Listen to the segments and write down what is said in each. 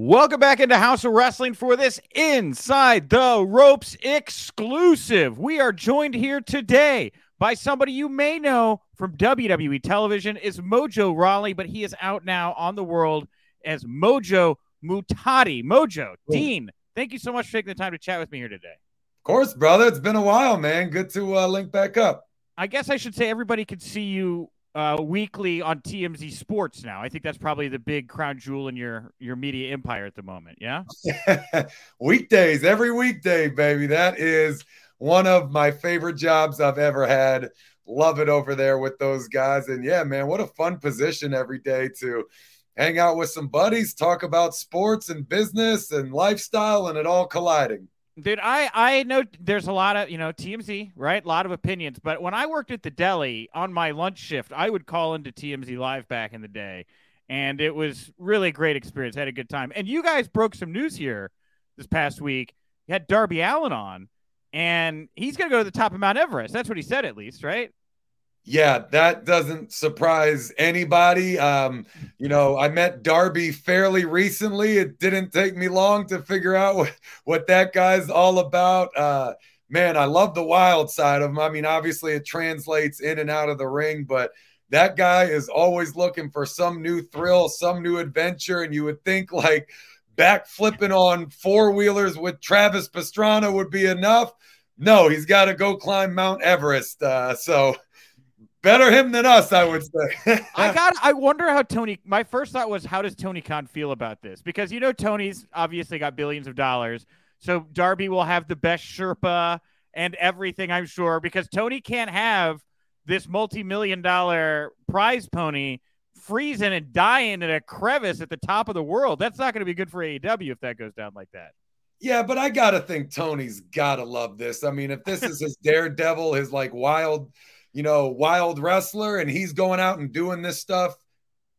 Welcome back into Haus of Wrestling for this Inside the Ropes exclusive. We are joined here today by somebody you may know from WWE television is Mojo Rawley, but he is out now on the world as Mojo Muhtadi. Mojo, Dean, thank you so much for taking the time to chat with me here today. Of course, brother. It's been a while, man. Good to uh, link back up. I guess I should say everybody can see you uh, weekly on TMZ Sports now. I think that's probably the big crown jewel in your your media empire at the moment. Yeah. Weekdays, every weekday, baby. That is one of my favorite jobs I've ever had. Love it over there with those guys. And yeah, man, what a fun position every day to hang out with some buddies, talk about sports and business and lifestyle, and it all colliding. Dude, I I know there's a lot of you know TMZ, right? A lot of opinions, but when I worked at the deli on my lunch shift, I would call into TMZ Live back in the day, and it was really a great experience. I had a good time, and you guys broke some news here this past week. You had Darby Allin on, and he's gonna go to the top of Mount Everest. That's what he said, at least, right? Yeah, that doesn't surprise anybody. Um, you know, I met Darby fairly recently. It didn't take me long to figure out what, what that guy's all about. Uh, man, I love the wild side of him. I mean, obviously, it translates in and out of the ring, but that guy is always looking for some new thrill, some new adventure. And you would think like back flipping on four wheelers with Travis Pastrana would be enough. No, he's got to go climb Mount Everest. Uh, so, Better him than us, I would say. I got. I wonder how Tony. My first thought was, how does Tony Khan feel about this? Because you know Tony's obviously got billions of dollars, so Darby will have the best Sherpa and everything. I'm sure because Tony can't have this multi-million dollar prize pony freezing and dying in a crevice at the top of the world. That's not going to be good for AEW if that goes down like that. Yeah, but I gotta think Tony's gotta love this. I mean, if this is his daredevil, his like wild you know, wild wrestler and he's going out and doing this stuff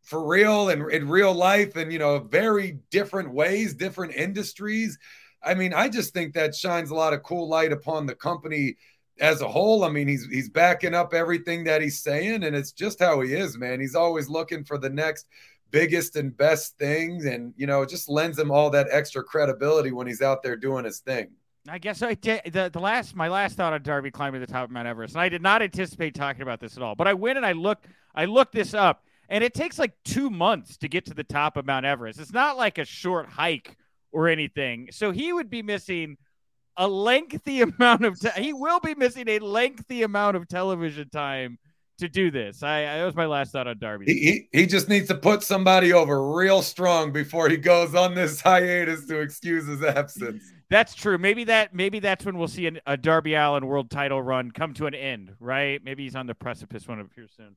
for real and in real life and, you know, very different ways, different industries. I mean, I just think that shines a lot of cool light upon the company as a whole. I mean, he's he's backing up everything that he's saying, and it's just how he is, man. He's always looking for the next biggest and best things, and you know, it just lends him all that extra credibility when he's out there doing his thing. I guess I did. The, the last, my last thought on Darby climbing the top of Mount Everest, and I did not anticipate talking about this at all. But I went and I looked, I looked this up, and it takes like two months to get to the top of Mount Everest. It's not like a short hike or anything. So he would be missing a lengthy amount of time. He will be missing a lengthy amount of television time to do this. I, I that was my last thought on Darby. He, he, he just needs to put somebody over real strong before he goes on this hiatus to excuse his absence. That's true. Maybe that maybe that's when we'll see an, a Darby Allin world title run come to an end, right? Maybe he's on the precipice when it appears soon.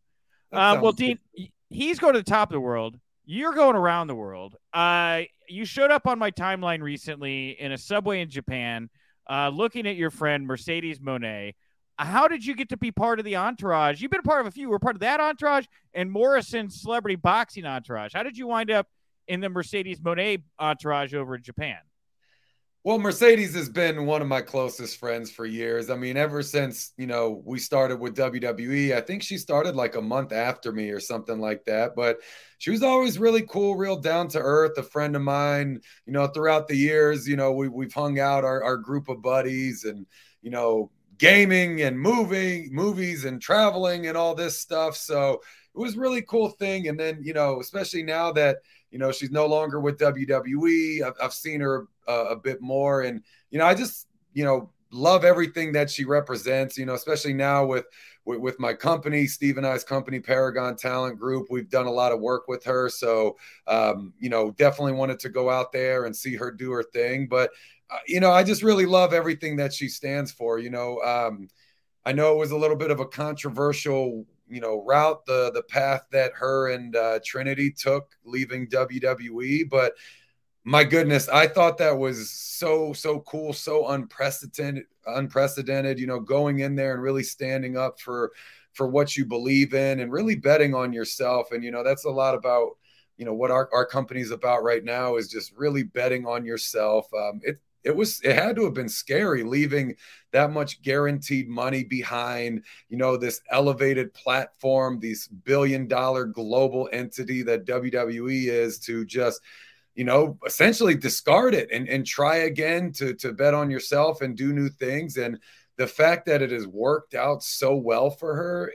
Uh, well, Dean, good. he's going to the top of the world. You're going around the world. Uh, you showed up on my timeline recently in a subway in Japan, uh, looking at your friend Mercedes Mone. How did you get to be part of the entourage? You've been a part of a few. We're part of that entourage and Morrison's celebrity boxing entourage. How did you wind up in the Mercedes Mone entourage over in Japan? Well, Mercedes has been one of my closest friends for years. I mean, ever since, you know, we started with WWE, I think she started like a month after me or something like that. But she was always really cool, real down to earth, a friend of mine. You know, throughout the years, you know, we, we've hung out, our, our group of buddies, and, you know, gaming and moving, movies and traveling and all this stuff. So it was really cool thing. And then, you know, especially now that, you know, she's no longer with WWE. I've, I've seen her uh, a bit more, and you know, I just you know love everything that she represents. You know, especially now with with, with my company, Steve and I's company, Paragon Talent Group. We've done a lot of work with her, so um, you know, definitely wanted to go out there and see her do her thing. But uh, you know, I just really love everything that she stands for. You know. Um, I know it was a little bit of a controversial you know route the the path that her and uh, Trinity took leaving WWE, but my goodness, I thought that was so so cool, so unprecedented, unprecedented. You know, going in there and really standing up for for what you believe in and really betting on yourself. And you know, that's a lot about you know what our our company's about right now is just really betting on yourself. Um, it it was it had to have been scary leaving that much guaranteed money behind you know this elevated platform these billion dollar global entity that WWE is to just you know essentially discard it and, and try again to to bet on yourself and do new things. And the fact that it has worked out so well for her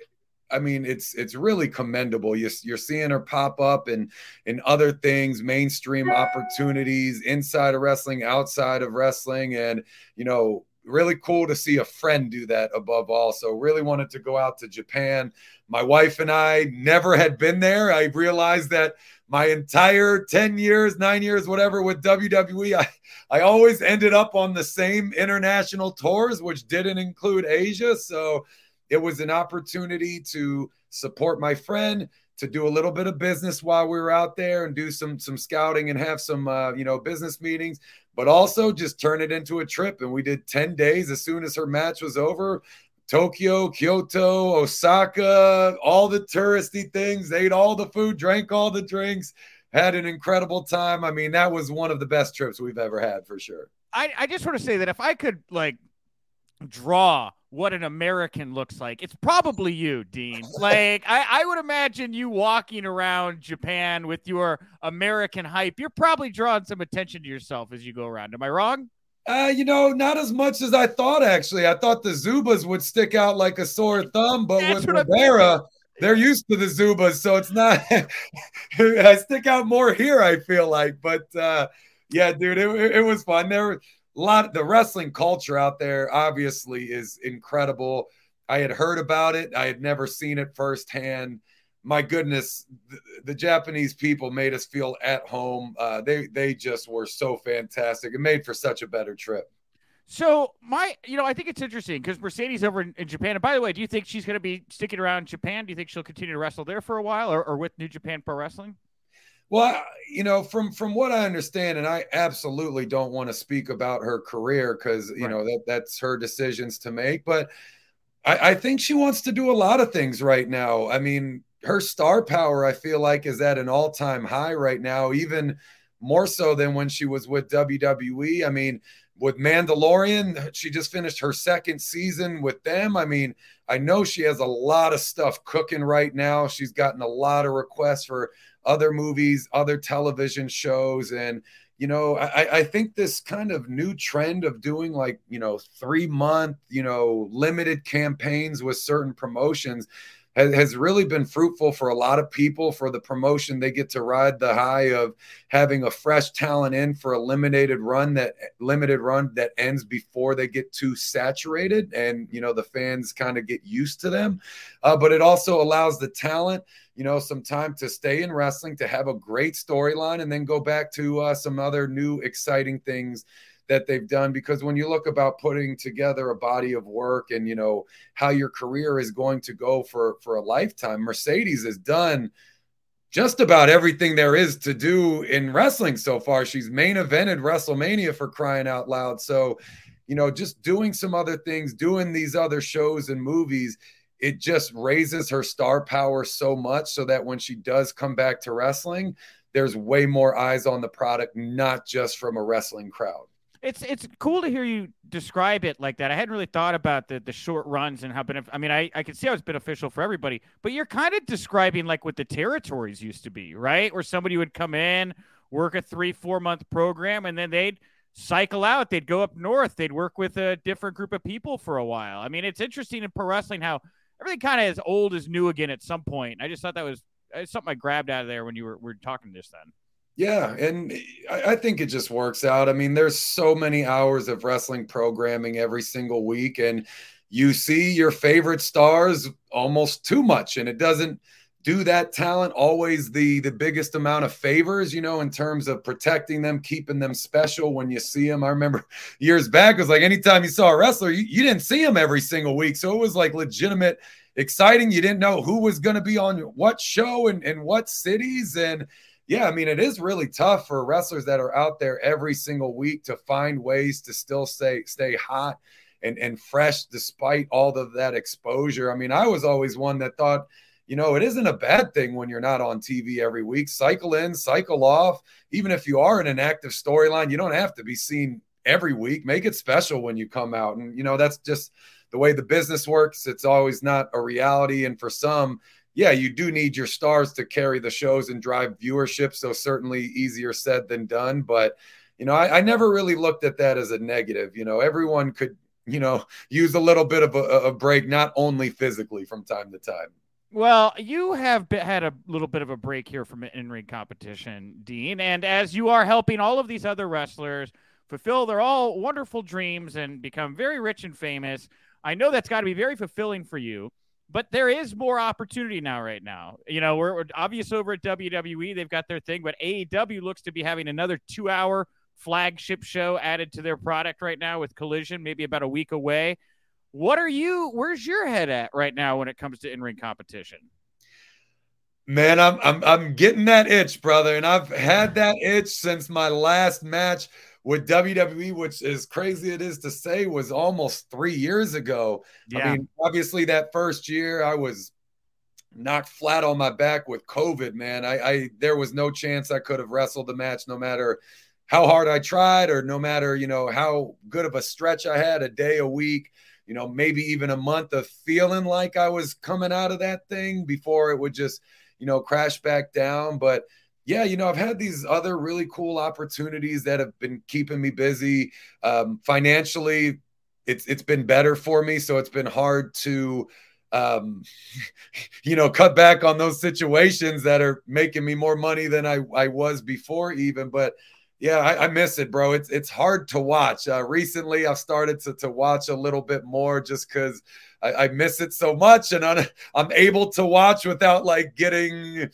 I mean, it's it's really commendable. You're, you're seeing her pop up and in other things, mainstream opportunities inside of wrestling, outside of wrestling, and you know, really cool to see a friend do that above all. So really wanted to go out to Japan. My wife and I never had been there. I realized that my entire 10 years, nine years, whatever with WWE, I, I always ended up on the same international tours, which didn't include Asia. So it was an opportunity to support my friend to do a little bit of business while we were out there and do some some scouting and have some uh, you know business meetings but also just turn it into a trip. And we did 10 days. As soon as her match was over tokyo kyoto osaka all the touristy things ate all the food drank all the drinks had an incredible time. I mean that was one of the best trips we've ever had for sure. I, I just want to say that if i could like draw what an American looks like. It's probably you, Dean. Like I, I would imagine you walking around Japan with your American hype. You're probably drawing some attention to yourself as you go around. Am I wrong? Uh, you know, not as much as I thought. Actually, I thought the Zubaz would stick out like a sore thumb, but That's with Rivera, they're used to the Zubaz, so it's not. I stick out more here. I feel like, but uh, yeah, dude, it, it was fun. There, lot the wrestling culture out there obviously is incredible. I had heard about it, I had never seen it firsthand. My goodness, the, the Japanese people made us feel at home. Uh, they they just were so fantastic. It made for such a better trip. So my, you know, I think it's interesting because Mercedes over in, in, Japan. And by the way, do you think she's going to be sticking around Japan? Do you think she'll continue to wrestle there for a while, or, or with New Japan Pro Wrestling? Well, you know, from from what I understand, and I absolutely don't want to speak about her career because you right. know that that's her decisions to make. But I, I think she wants to do a lot of things right now. I mean, her star power, I feel like, is at an all time high right now, even more so than when she was with WWE. I mean, with Mandalorian, she just finished her second season with them. I mean, I know she has a lot of stuff cooking right now. She's gotten a lot of requests for other movies, other television shows. And, you know, I, I think this kind of new trend of doing like, you know, three month, you know, limited campaigns with certain promotions has, has really been fruitful for a lot of people for the promotion. They get to ride the high of having a fresh talent in for a limited run that limited run that ends before they get too saturated and, you know, the fans kind of get used to them. Uh, but it also allows the talent – you know, some time to stay in wrestling, to have a great storyline, and then go back to uh, some other new exciting things that they've done. Because when you look about putting together a body of work and you know how your career is going to go for for a lifetime, Mercedes has done just about everything there is to do in wrestling so far. She's main evented WrestleMania for crying out loud. So, you know, just doing some other things, doing these other shows and movies it just raises her star power so much so that when she does come back to wrestling, there's way more eyes on the product, not just from a wrestling crowd. It's it's cool to hear you describe it like that. I hadn't really thought about the the short runs and how benef- I mean, I I can see how it's beneficial for everybody, but you're kind of describing like what the territories used to be, right? Where somebody would come in, work a three four month program, and then they'd cycle out. They'd go up north. They'd work with a different group of people for a while. I mean, it's interesting in pro wrestling how everything kind of as old as new again at some point. I just thought that was something I grabbed out of there when you were, were talking this then. Yeah, and I, I, think it just works out. I mean, there's so many hours of wrestling programming every single week, and you see your favorite stars almost too much, and it doesn't do that talent always the the biggest amount of favors you know in terms of protecting them keeping them special when you see them i remember years back it was like anytime you saw a wrestler you, you didn't see him every single week. So it was like legitimate exciting. You didn't know who was going to be on what show and, and what cities and yeah, I mean, it is really tough for wrestlers that are out there every single week to find ways to still stay stay hot and and fresh despite all of that exposure. I mean, I was always one that thought, you know, it isn't a bad thing when you're not on TV every week. Cycle in, cycle off. Even if you are in an active storyline, you don't have to be seen every week. Make it special when you come out. And you know, that's just the way the business works. It's always not a reality. And for some, yeah, you do need your stars to carry the shows and drive viewership. So certainly easier said than done. But you know, I, I never really looked at that as a negative. You know, everyone could you know use a little bit of a, a break, not only physically from time to time. Well, you have been, had a little bit of a break here from an in ring competition, Dean. And as you are helping all of these other wrestlers fulfill their all wonderful dreams and become very rich and famous, I know that's got to be very fulfilling for you but there is more opportunity now right now. You know we're, we're, obvious over at wwe they've got their thing but aew looks to be having another two hour flagship show added to their product right now with collision maybe about a week away. What are you where's your head at right now when it comes to in-ring competition? Man i'm i'm, I'm getting that itch brother and i've had that itch since my last match with WWE, which is crazy it is to say, was almost three years ago. Yeah. I mean, obviously that first year I was knocked flat on my back with COVID, man. I, I there was no chance I could have wrestled the match no matter how hard I tried or no matter, you know, how good of a stretch I had, a day, a week, you know, maybe even a month of feeling like I was coming out of that thing before it would just, you know, crash back down. But yeah, you know, I've had these other really cool opportunities that have been keeping me busy. Um, financially, it's it's been better for me, so it's been hard to um, you know, cut back on those situations that are making me more money than I, I was before, even. But yeah, I, I miss it, bro. It's it's hard to watch. Uh, recently, I've started to to watch a little bit more just because I, I miss it so much, and I'm, I'm able to watch without like getting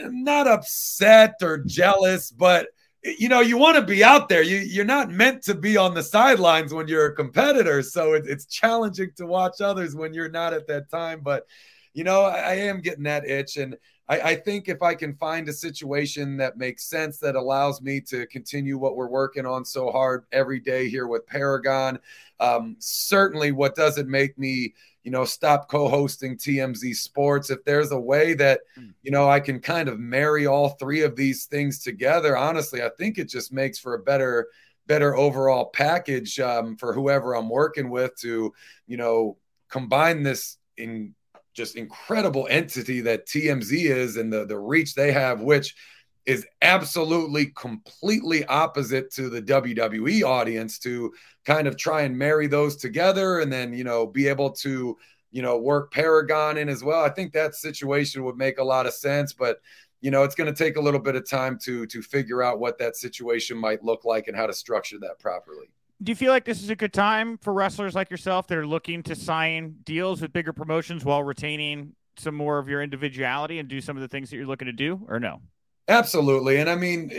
not upset or jealous, but you know, you want to be out there. You you're not meant to be on the sidelines when you're a competitor. So it, it's challenging to watch others when you're not at that time. But you know, I, I am getting that itch, and I, I, think if I can find a situation that makes sense that allows me to continue what we're working on so hard every day here with Paragon, um, certainly what doesn't make me you know, stop co-hosting TMZ Sports. If there's a way that, hmm. you know, I can kind of marry all three of these things together, honestly, I think it just makes for a better, better overall package um, for whoever I'm working with to, you know, combine this in just incredible entity that TMZ is and the the reach they have, which is absolutely completely opposite to the WWE audience to kind of try and marry those together and then, you know, be able to, you know, work Paragon in as well. I think that situation would make a lot of sense, but you know, it's going to take a little bit of time to to figure out what that situation might look like and how to structure that properly. Do you feel like this is a good time for wrestlers like yourself that are looking to sign deals with bigger promotions while retaining some more of your individuality and do some of the things that you're looking to do or no? Absolutely. And I mean,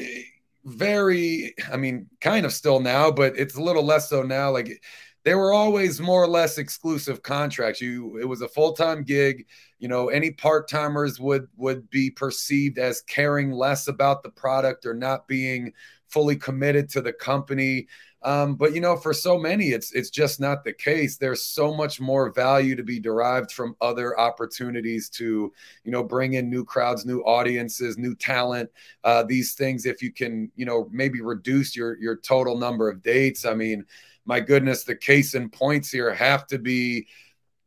very, I mean, kind of still now, but it's a little less so now. Like they were always more or less exclusive contracts. You, it was a full time gig. You know, any part timers would would be perceived as caring less about the product or not being fully committed to the company. Um, but you know, for so many, it's it's just not the case. There's so much more value to be derived from other opportunities to, you know, bring in new crowds, new audiences, new talent. Uh, these things, if you can, you know, maybe reduce your your total number of dates. I mean, my goodness, the case in points here have to be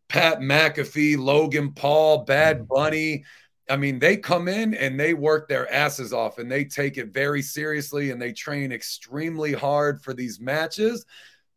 Pat McAfee, Logan Paul, Bad mm-hmm. Bunny. I mean, they come in and they work their asses off and they take it very seriously and they train extremely hard for these matches.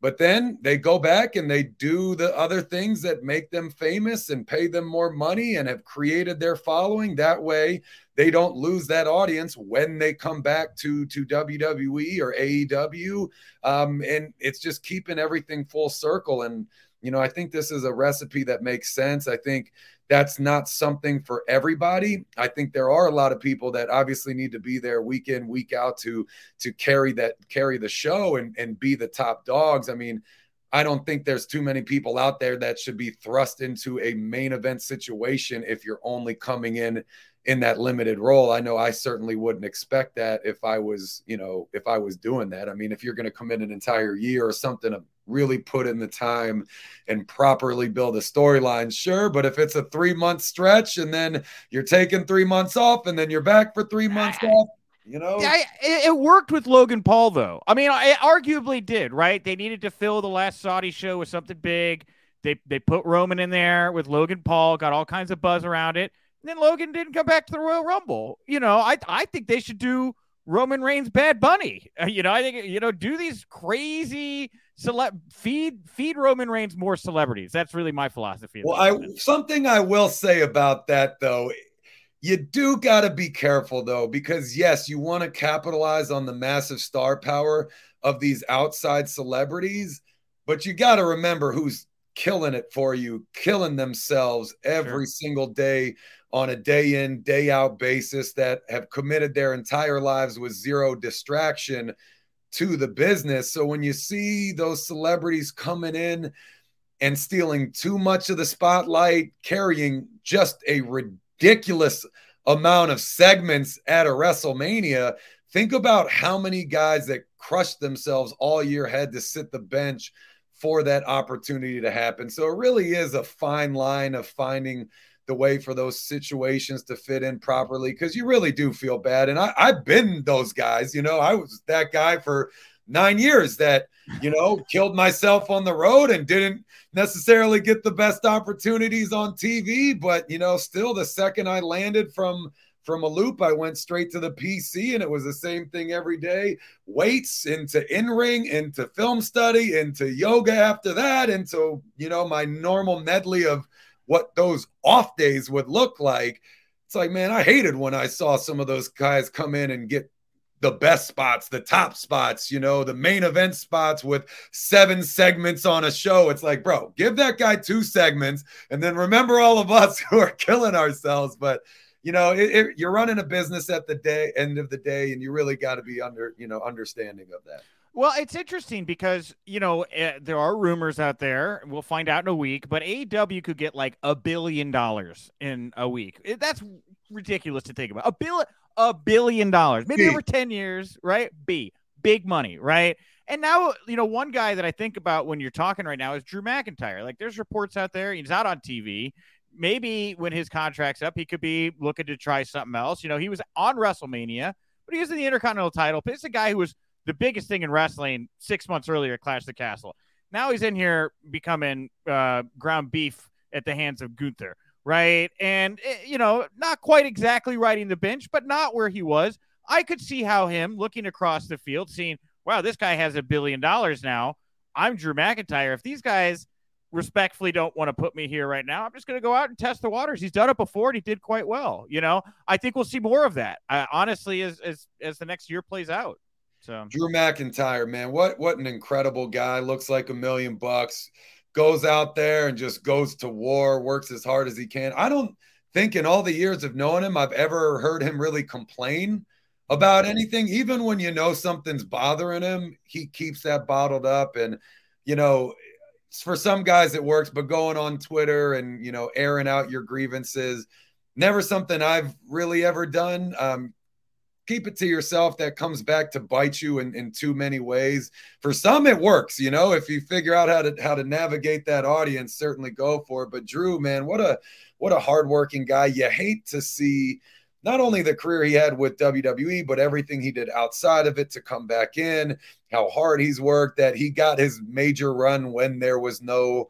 But then they go back and they do the other things that make them famous and pay them more money and have created their following. That way, they don't lose that audience when they come back to to WWE or AEW. Um, and it's just keeping everything full circle. And you know, I think this is a recipe that makes sense. I think that's not something for everybody. I think there are a lot of people that obviously need to be there week in, week out to to carry that carry the show and and be the top dogs. I mean, I don't think there's too many people out there that should be thrust into a main event situation if you're only coming in in that limited role. I know I certainly wouldn't expect that if I was, you know, if I was doing that. I mean, if you're going to come in an entire year or something to really put in the time and properly build a storyline, sure. But if it's a three month stretch and then you're taking three months off and then you're back for three months off, you know, yeah, it, it, worked with Logan Paul though. I mean, it arguably did, right? They needed to fill the last Saudi show with something big. They they put Roman in there with Logan Paul, got all kinds of buzz around it. And then Logan didn't come back to the Royal Rumble. You know, I I think they should do Roman Reigns Bad Bunny. Uh, you know, I think you know do these crazy cele- feed feed Roman Reigns more celebrities. That's really my philosophy. Well, I something I will say about that though. You do got to be careful though, because yes, you want to capitalize on the massive star power of these outside celebrities, but you got to remember who's killing it for you, killing themselves every sure. single day on a day in, day out basis that have committed their entire lives with zero distraction to the business. So when you see those celebrities coming in and stealing too much of the spotlight, carrying just a ridiculous amount of segments at a WrestleMania, think about how many guys that crushed themselves all year had to sit the bench for that opportunity to happen. So it really is a fine line of finding the way for those situations to fit in properly because you really do feel bad. And I, I've been those guys, you know, I was that guy for nine years that, you know, killed myself on the road and didn't necessarily get the best opportunities on TV. But, you know, still the second I landed from, from a loop, I went straight to the PC and it was the same thing every day. Weights into in ring, into film study, into yoga after that, into, you know, my normal medley of what those off days would look like. It's like, man, I hated when I saw some of those guys come in and get the best spots, the top spots, you know, the main event spots with seven segments on a show. It's like, bro, give that guy two segments and then remember all of us who are killing ourselves. But, you know, it, it, you're running a business at the day end of the day, and you really got to be under, you know, understanding of that. Well, it's interesting because you know uh, there are rumors out there. We'll find out in a week, but AEW could get like a billion dollars in a week. It, that's ridiculous to think about. A bill, a billion dollars, maybe B. over ten years, right? B, big money, right? And now, you know, one guy that I think about when you're talking right now is Drew McIntyre. Like, there's reports out there he's out on TV. Maybe when his contract's up, he could be looking to try something else. You know, he was on WrestleMania, but he was in the Intercontinental title. But it's a guy who was the biggest thing in wrestling six months earlier, Clash the Castle. Now he's in here becoming uh, ground beef at the hands of Gunther, right? And, eh, you know, not quite exactly riding the bench, but not where he was. I could see how him looking across the field, seeing, wow, this guy has a billion dollars now. I'm Drew McIntyre. If these guys respectfully don't want to put me here right now, I'm just going to go out and test the waters. He's done it before and he did quite well. You know, I think we'll see more of that. Uh, honestly, as, as as the next year plays out. So Drew McIntyre, man, what what an incredible guy! Looks like a million bucks. Goes out there and just goes to war. Works as hard as he can. I don't think in all the years of knowing him, I've ever heard him really complain about anything. Even when you know something's bothering him, he keeps that bottled up. And you know, for some guys it works, but going on Twitter and you know airing out your grievances, never something I've really ever done. Um, keep it to yourself. That comes back to bite you in, in too many ways. For some, it works. You know, if you figure out how to how to navigate that audience, certainly go for it. But Drew, man, what a what a hardworking guy. You hate to see not only the career he had with WWE, but everything he did outside of it to come back in, how hard he's worked, that he got his major run when there was no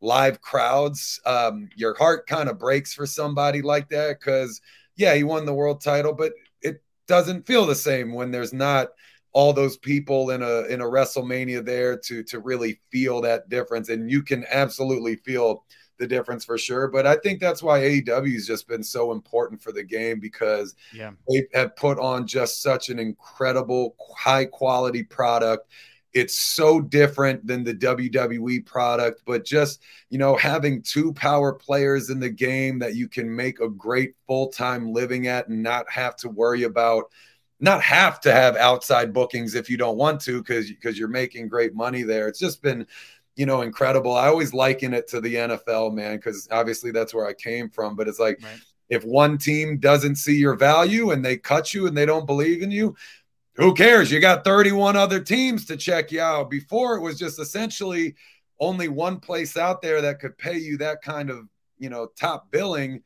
live crowds. Um, your heart kind of breaks for somebody like that because, yeah, he won the world title, but it doesn't feel the same when there's not all those people in a in a WrestleMania there to to really feel that difference. And you can absolutely feel the difference for sure. But I think that's why AEW has just been so important for the game because yeah. they have put on just such an incredible, high quality product. It's so different than the WWE product, but just, you know, having two power players in the game that you can make a great full time living at and not have to worry about not have to have outside bookings if you don't want to because because you're making great money there. It's just been you know, incredible. I always liken it to the NFL, man, because obviously that's where I came from. But it's like right. if one team doesn't see your value and they cut you and they don't believe in you, who cares? You got 31 other teams to check you out. Before it was just essentially only one place out there that could pay you that kind of, you know, top billing.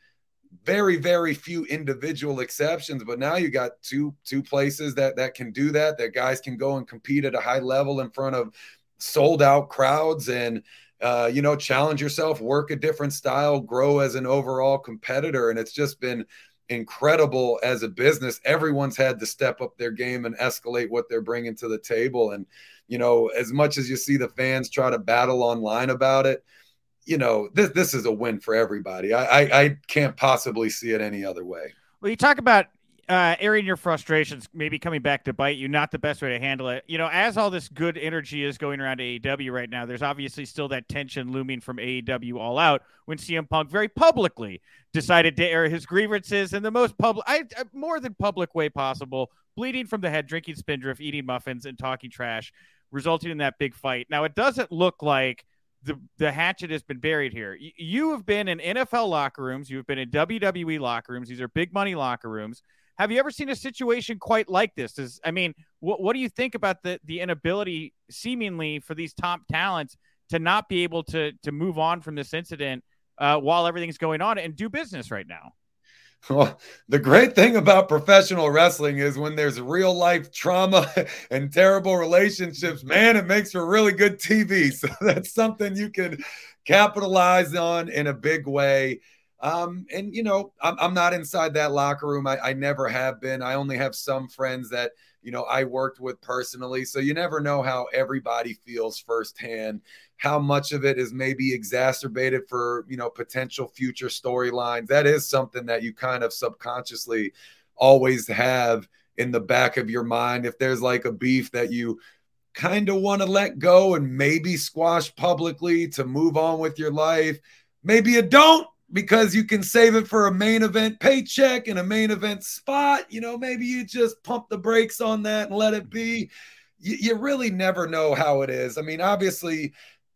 Very, very few individual exceptions, but now you got two two places that that can do that. That guys can go and compete at a high level in front of sold out crowds and uh, you know challenge yourself work a different style grow as an overall competitor. And it's just been incredible as a business. Everyone's had to step up their game and escalate what they're bringing to the table. And you know as much as you see the fans try to battle online about it you know this this is a win for everybody. I i, I can't possibly see it any other way. Well you talk about uh, airing your frustrations, maybe coming back to bite you, not the best way to handle it. You know, as all this good energy is going around AEW right now, there's obviously still that tension looming from AEW All Out when CM Punk very publicly decided to air his grievances in the most public, I, uh, more than public way possible, bleeding from the head, drinking spindrift, eating muffins, and talking trash, resulting in that big fight. Now, it doesn't look like the the hatchet has been buried here. you have been in NFL locker rooms, you've been in WWE locker rooms. These are big money locker rooms. Have you ever seen a situation quite like this? Is I mean, what what do you think about the the inability, seemingly, for these top talents to not be able to to move on from this incident uh, while everything's going on and do business right now? Well, the great thing about professional wrestling is when there's real life trauma and terrible relationships, man, it makes for really good TV. So that's something you can capitalize on in a big way. Um, and you know, I'm, I'm not inside that locker room. I, I never have been. I only have some friends that you know I worked with personally. So you never know how everybody feels firsthand. How much of it is maybe exacerbated for you know potential future storylines. That is something that you kind of subconsciously always have in the back of your mind. If there's like a beef that you kind of want to let go and maybe squash publicly to move on with your life, maybe you don't because you can save it for a main event paycheck and a main event spot. You know, maybe you just pump the brakes on that and let it be. You, you really never know how it is. I mean, obviously,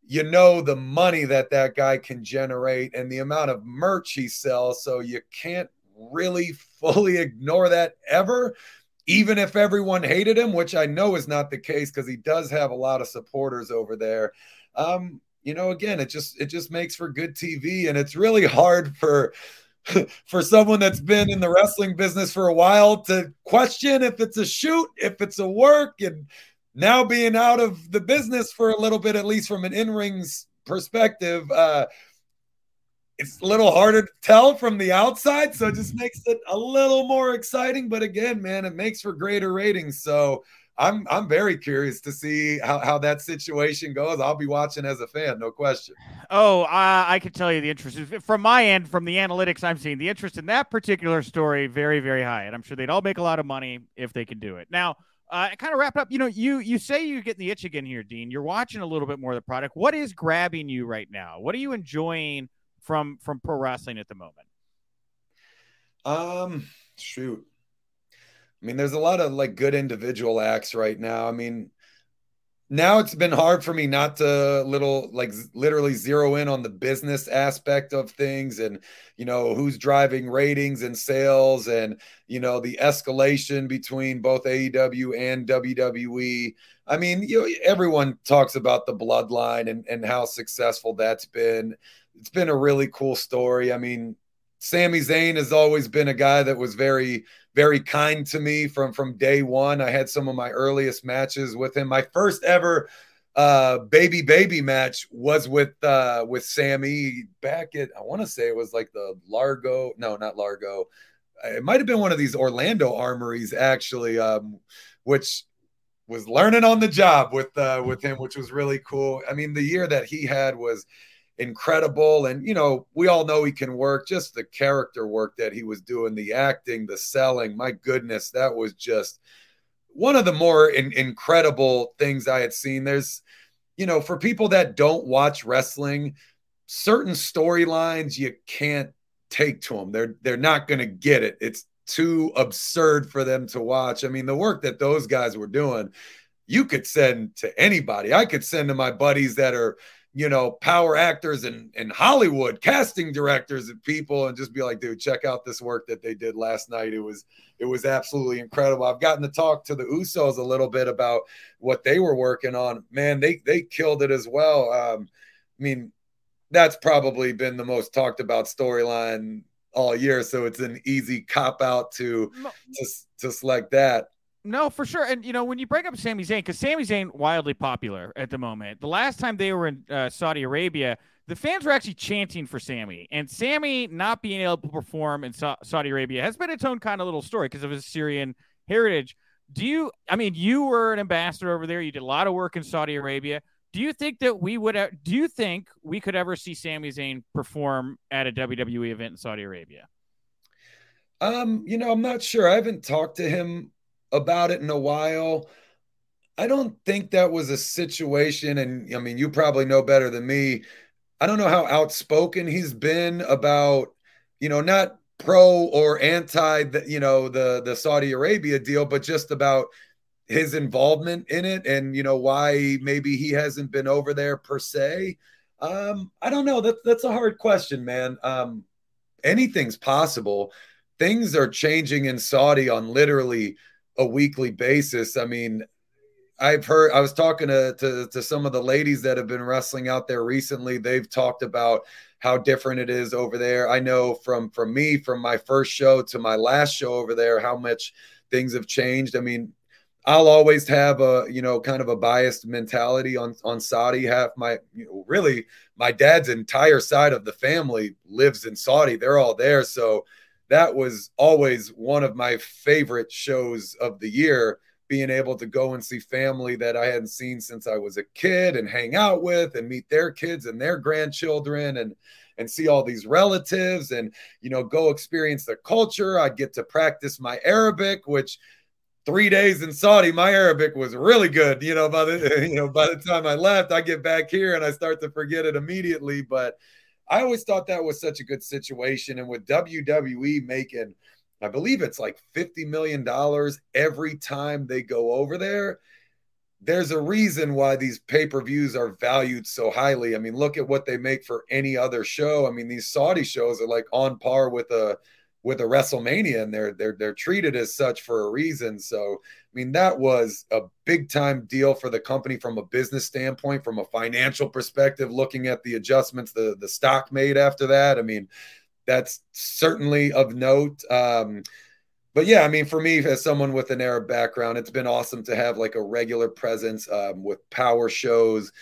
you know the money that that guy can generate and the amount of merch he sells. So you can't really fully ignore that ever, even if everyone hated him, which I know is not the case because he does have a lot of supporters over there. Um, you know, again, it just it just makes for good TV, and it's really hard for for someone that's been in the wrestling business for a while to question if it's a shoot, if it's a work, and now being out of the business for a little bit, at least from an in rings perspective, uh, it's a little harder to tell from the outside. So it just makes it a little more exciting. But again, man, it makes for greater ratings. So I'm I'm very curious to see how, how that situation goes. I'll be watching as a fan, no question. Oh, uh, I can tell you the interest from my end, from the analytics I'm seeing, the interest in that particular story very very high, and I'm sure they'd all make a lot of money if they could do it. Now, uh, kind of wrap up. You know, you you say you're getting the itch again here, Dean. You're watching a little bit more of the product. What is grabbing you right now? What are you enjoying from from pro wrestling at the moment? Um, shoot. I mean, there's a lot of like good individual acts right now. I mean, now it's been hard for me not to little like literally zero in on the business aspect of things and you know who's driving ratings and sales and you know the escalation between both AEW and WWE. I mean, you know, everyone talks about the bloodline and and how successful that's been. It's been a really cool story. I mean, Sami Zayn has always been a guy that was very very kind to me from from day one. I had some of my earliest matches with him. My first ever uh baby baby match was with uh with Sami back at I want to say it was like the Largo no not Largo it might have been one of these Orlando armories actually um which was learning on the job with uh with him which was really cool I mean the year that he had was incredible. And, you know, we all know he can work, just the character work that he was doing, the acting, the selling. My goodness, that was just one of the more in, incredible things I had seen. There's, you know, for people that don't watch wrestling, certain storylines you can't take to them. They're they're not going to get it. It's too absurd for them to watch. I mean, the work that those guys were doing, you could send to anybody. I could send to my buddies that are you know, power actors and in, in Hollywood, casting directors and people, and just be like, dude, check out this work that they did last night. It was it was absolutely incredible. I've gotten to talk to the Usos a little bit about what they were working on. Man, they they killed it as well. Um, I mean, that's probably been the most talked about storyline all year. So it's an easy cop out to to, to select that. No, for sure. And you know, when you break up Sami Zayn, because Sami Zayn wildly popular at the moment. The last time they were in uh, Saudi Arabia, the fans were actually chanting for Sami, and Sami not being able to perform in Sa- Saudi Arabia has been its own kind of little story because of his Syrian heritage. Do you? I mean, you were an ambassador over there. You did a lot of work in Saudi Arabia. Do you think that we would? Do you think we could ever see Sami Zayn perform at a WWE event in Saudi Arabia? Um, you know, I'm not sure. I haven't talked to him about it in a while. I don't think that was a situation, and I mean, you probably know better than me. I don't know how outspoken he's been about, you know, not pro or anti the, you know, the the Saudi Arabia deal, but just about his involvement in it and you know why maybe he hasn't been over there per se. Um, I don't know. That that's a hard question, man. Um, anything's possible. Things are changing in Saudi on literally a weekly basis. I mean, I've heard I was talking to, to, to some of the ladies that have been wrestling out there recently. They've talked about how different it is over there. I know from from me from my first show to my last show over there how much things have changed. I mean, I'll always have a you know kind of a biased mentality on on Saudi. Half my you know, really my dad's entire side of the family lives in Saudi. They're all there, so that was always one of my favorite shows of the year being able to go and see family that I hadn't seen since I was a kid and hang out with and meet their kids and their grandchildren and and see all these relatives and you know go experience the culture. I'd get to practice my Arabic, which three days in Saudi, my Arabic was really good. You know, by the you know by the time I left, I get back here and I start to forget it immediately. But I always thought that was such a good situation. And with WWE making, I believe it's like $50 million every time they go over there, there's a reason why these pay per views are valued so highly. I mean, look at what they make for any other show. I mean, these Saudi shows are like on par with a with a WrestleMania, and they're they're they're treated as such for a reason. So, I mean, that was a big time deal for the company from a business standpoint, from a financial perspective. Looking at the adjustments the the stock made after that, I mean, that's certainly of note. Um, but yeah, I mean, for me, as someone with an Arab background, it's been awesome to have like a regular presence um, with power shows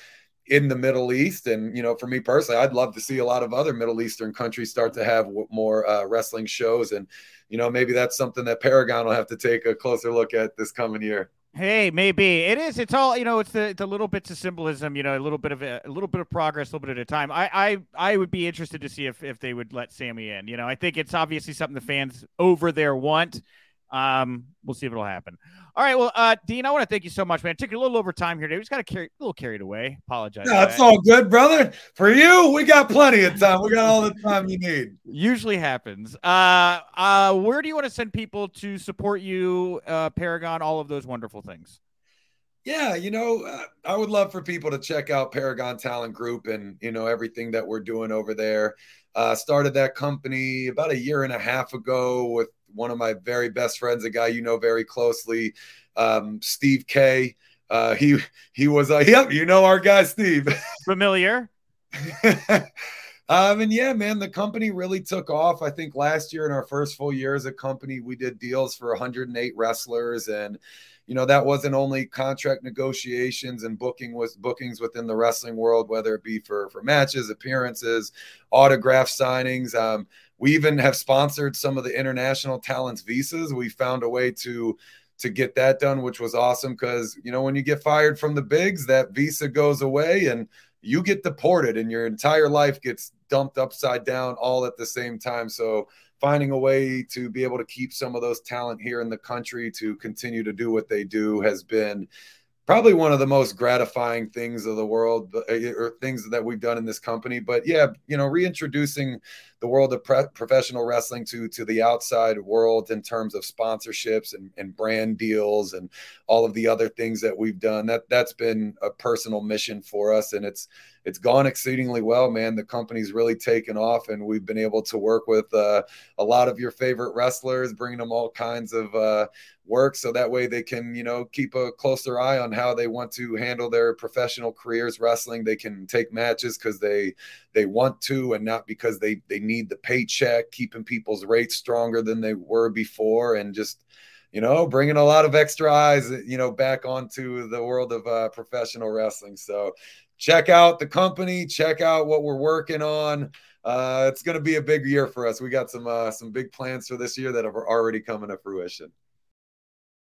in the Middle East. And, you know, for me personally, I'd love to see a lot of other Middle Eastern countries start to have more uh, wrestling shows. And, you know, maybe that's something that Paragon will have to take a closer look at this coming year. Hey, maybe it is. It's all you know. It's the, little bits of symbolism. You know, a little bit of a, a, little bit of progress, a little bit at a time. I, I I would be interested to see if if they would let Sami in. You know, I think it's obviously something the fans over there want. Um, we'll see if it'll happen. All right. Well, uh, Dean, I want to thank you so much, man. It took a little over time here today. We just got to carry a little carried away. Apologize. No, it's all good, brother. For you, we got plenty of time. We got all the time you need. Usually happens. Uh, uh, where do you want to send people to support you, uh, Paragon, all of those wonderful things? Yeah, you know, uh, I would love for people to check out Paragon Talent Group and you know everything that we're doing over there. Uh, started that company about a year and a half ago with one of my very best friends, a guy you know very closely, um, Steve K. Uh, he he was uh, yep, you know our guy Steve. Familiar. um, and yeah, man, the company really took off. I think last year in our first full year as a company, we did deals for 108 wrestlers and you know that wasn't only contract negotiations and booking was bookings within the wrestling world whether it be for for matches appearances autograph signings. Um, we even have sponsored some of the international talents visas. We found a way to to get that done which was awesome because you know when you get fired from the bigs that visa goes away and you get deported and your entire life gets dumped upside down all at the same time. So finding a way to be able to keep some of those talent here in the country to continue to do what they do has been probably one of the most gratifying things of the world uh, or things that we've done in this company. But yeah you know reintroducing the world of pre- professional wrestling to to the outside world in terms of sponsorships and, and brand deals and all of the other things that we've done that that's been a personal mission for us and it's it's gone exceedingly well, man. The company's really taken off, and we've been able to work with uh, a lot of your favorite wrestlers, bringing them all kinds of uh, work, so that way they can, you know, keep a closer eye on how they want to handle their professional careers wrestling. They can take matches because they they want to, and not because they they need the paycheck. Keeping people's rates stronger than they were before, and just you know, bringing a lot of extra eyes, you know, back onto the world of uh, professional wrestling. So check out the company, check out what we're working on. Uh, it's going to be a big year for us. We got some uh, some big plans for this year that are already coming to fruition.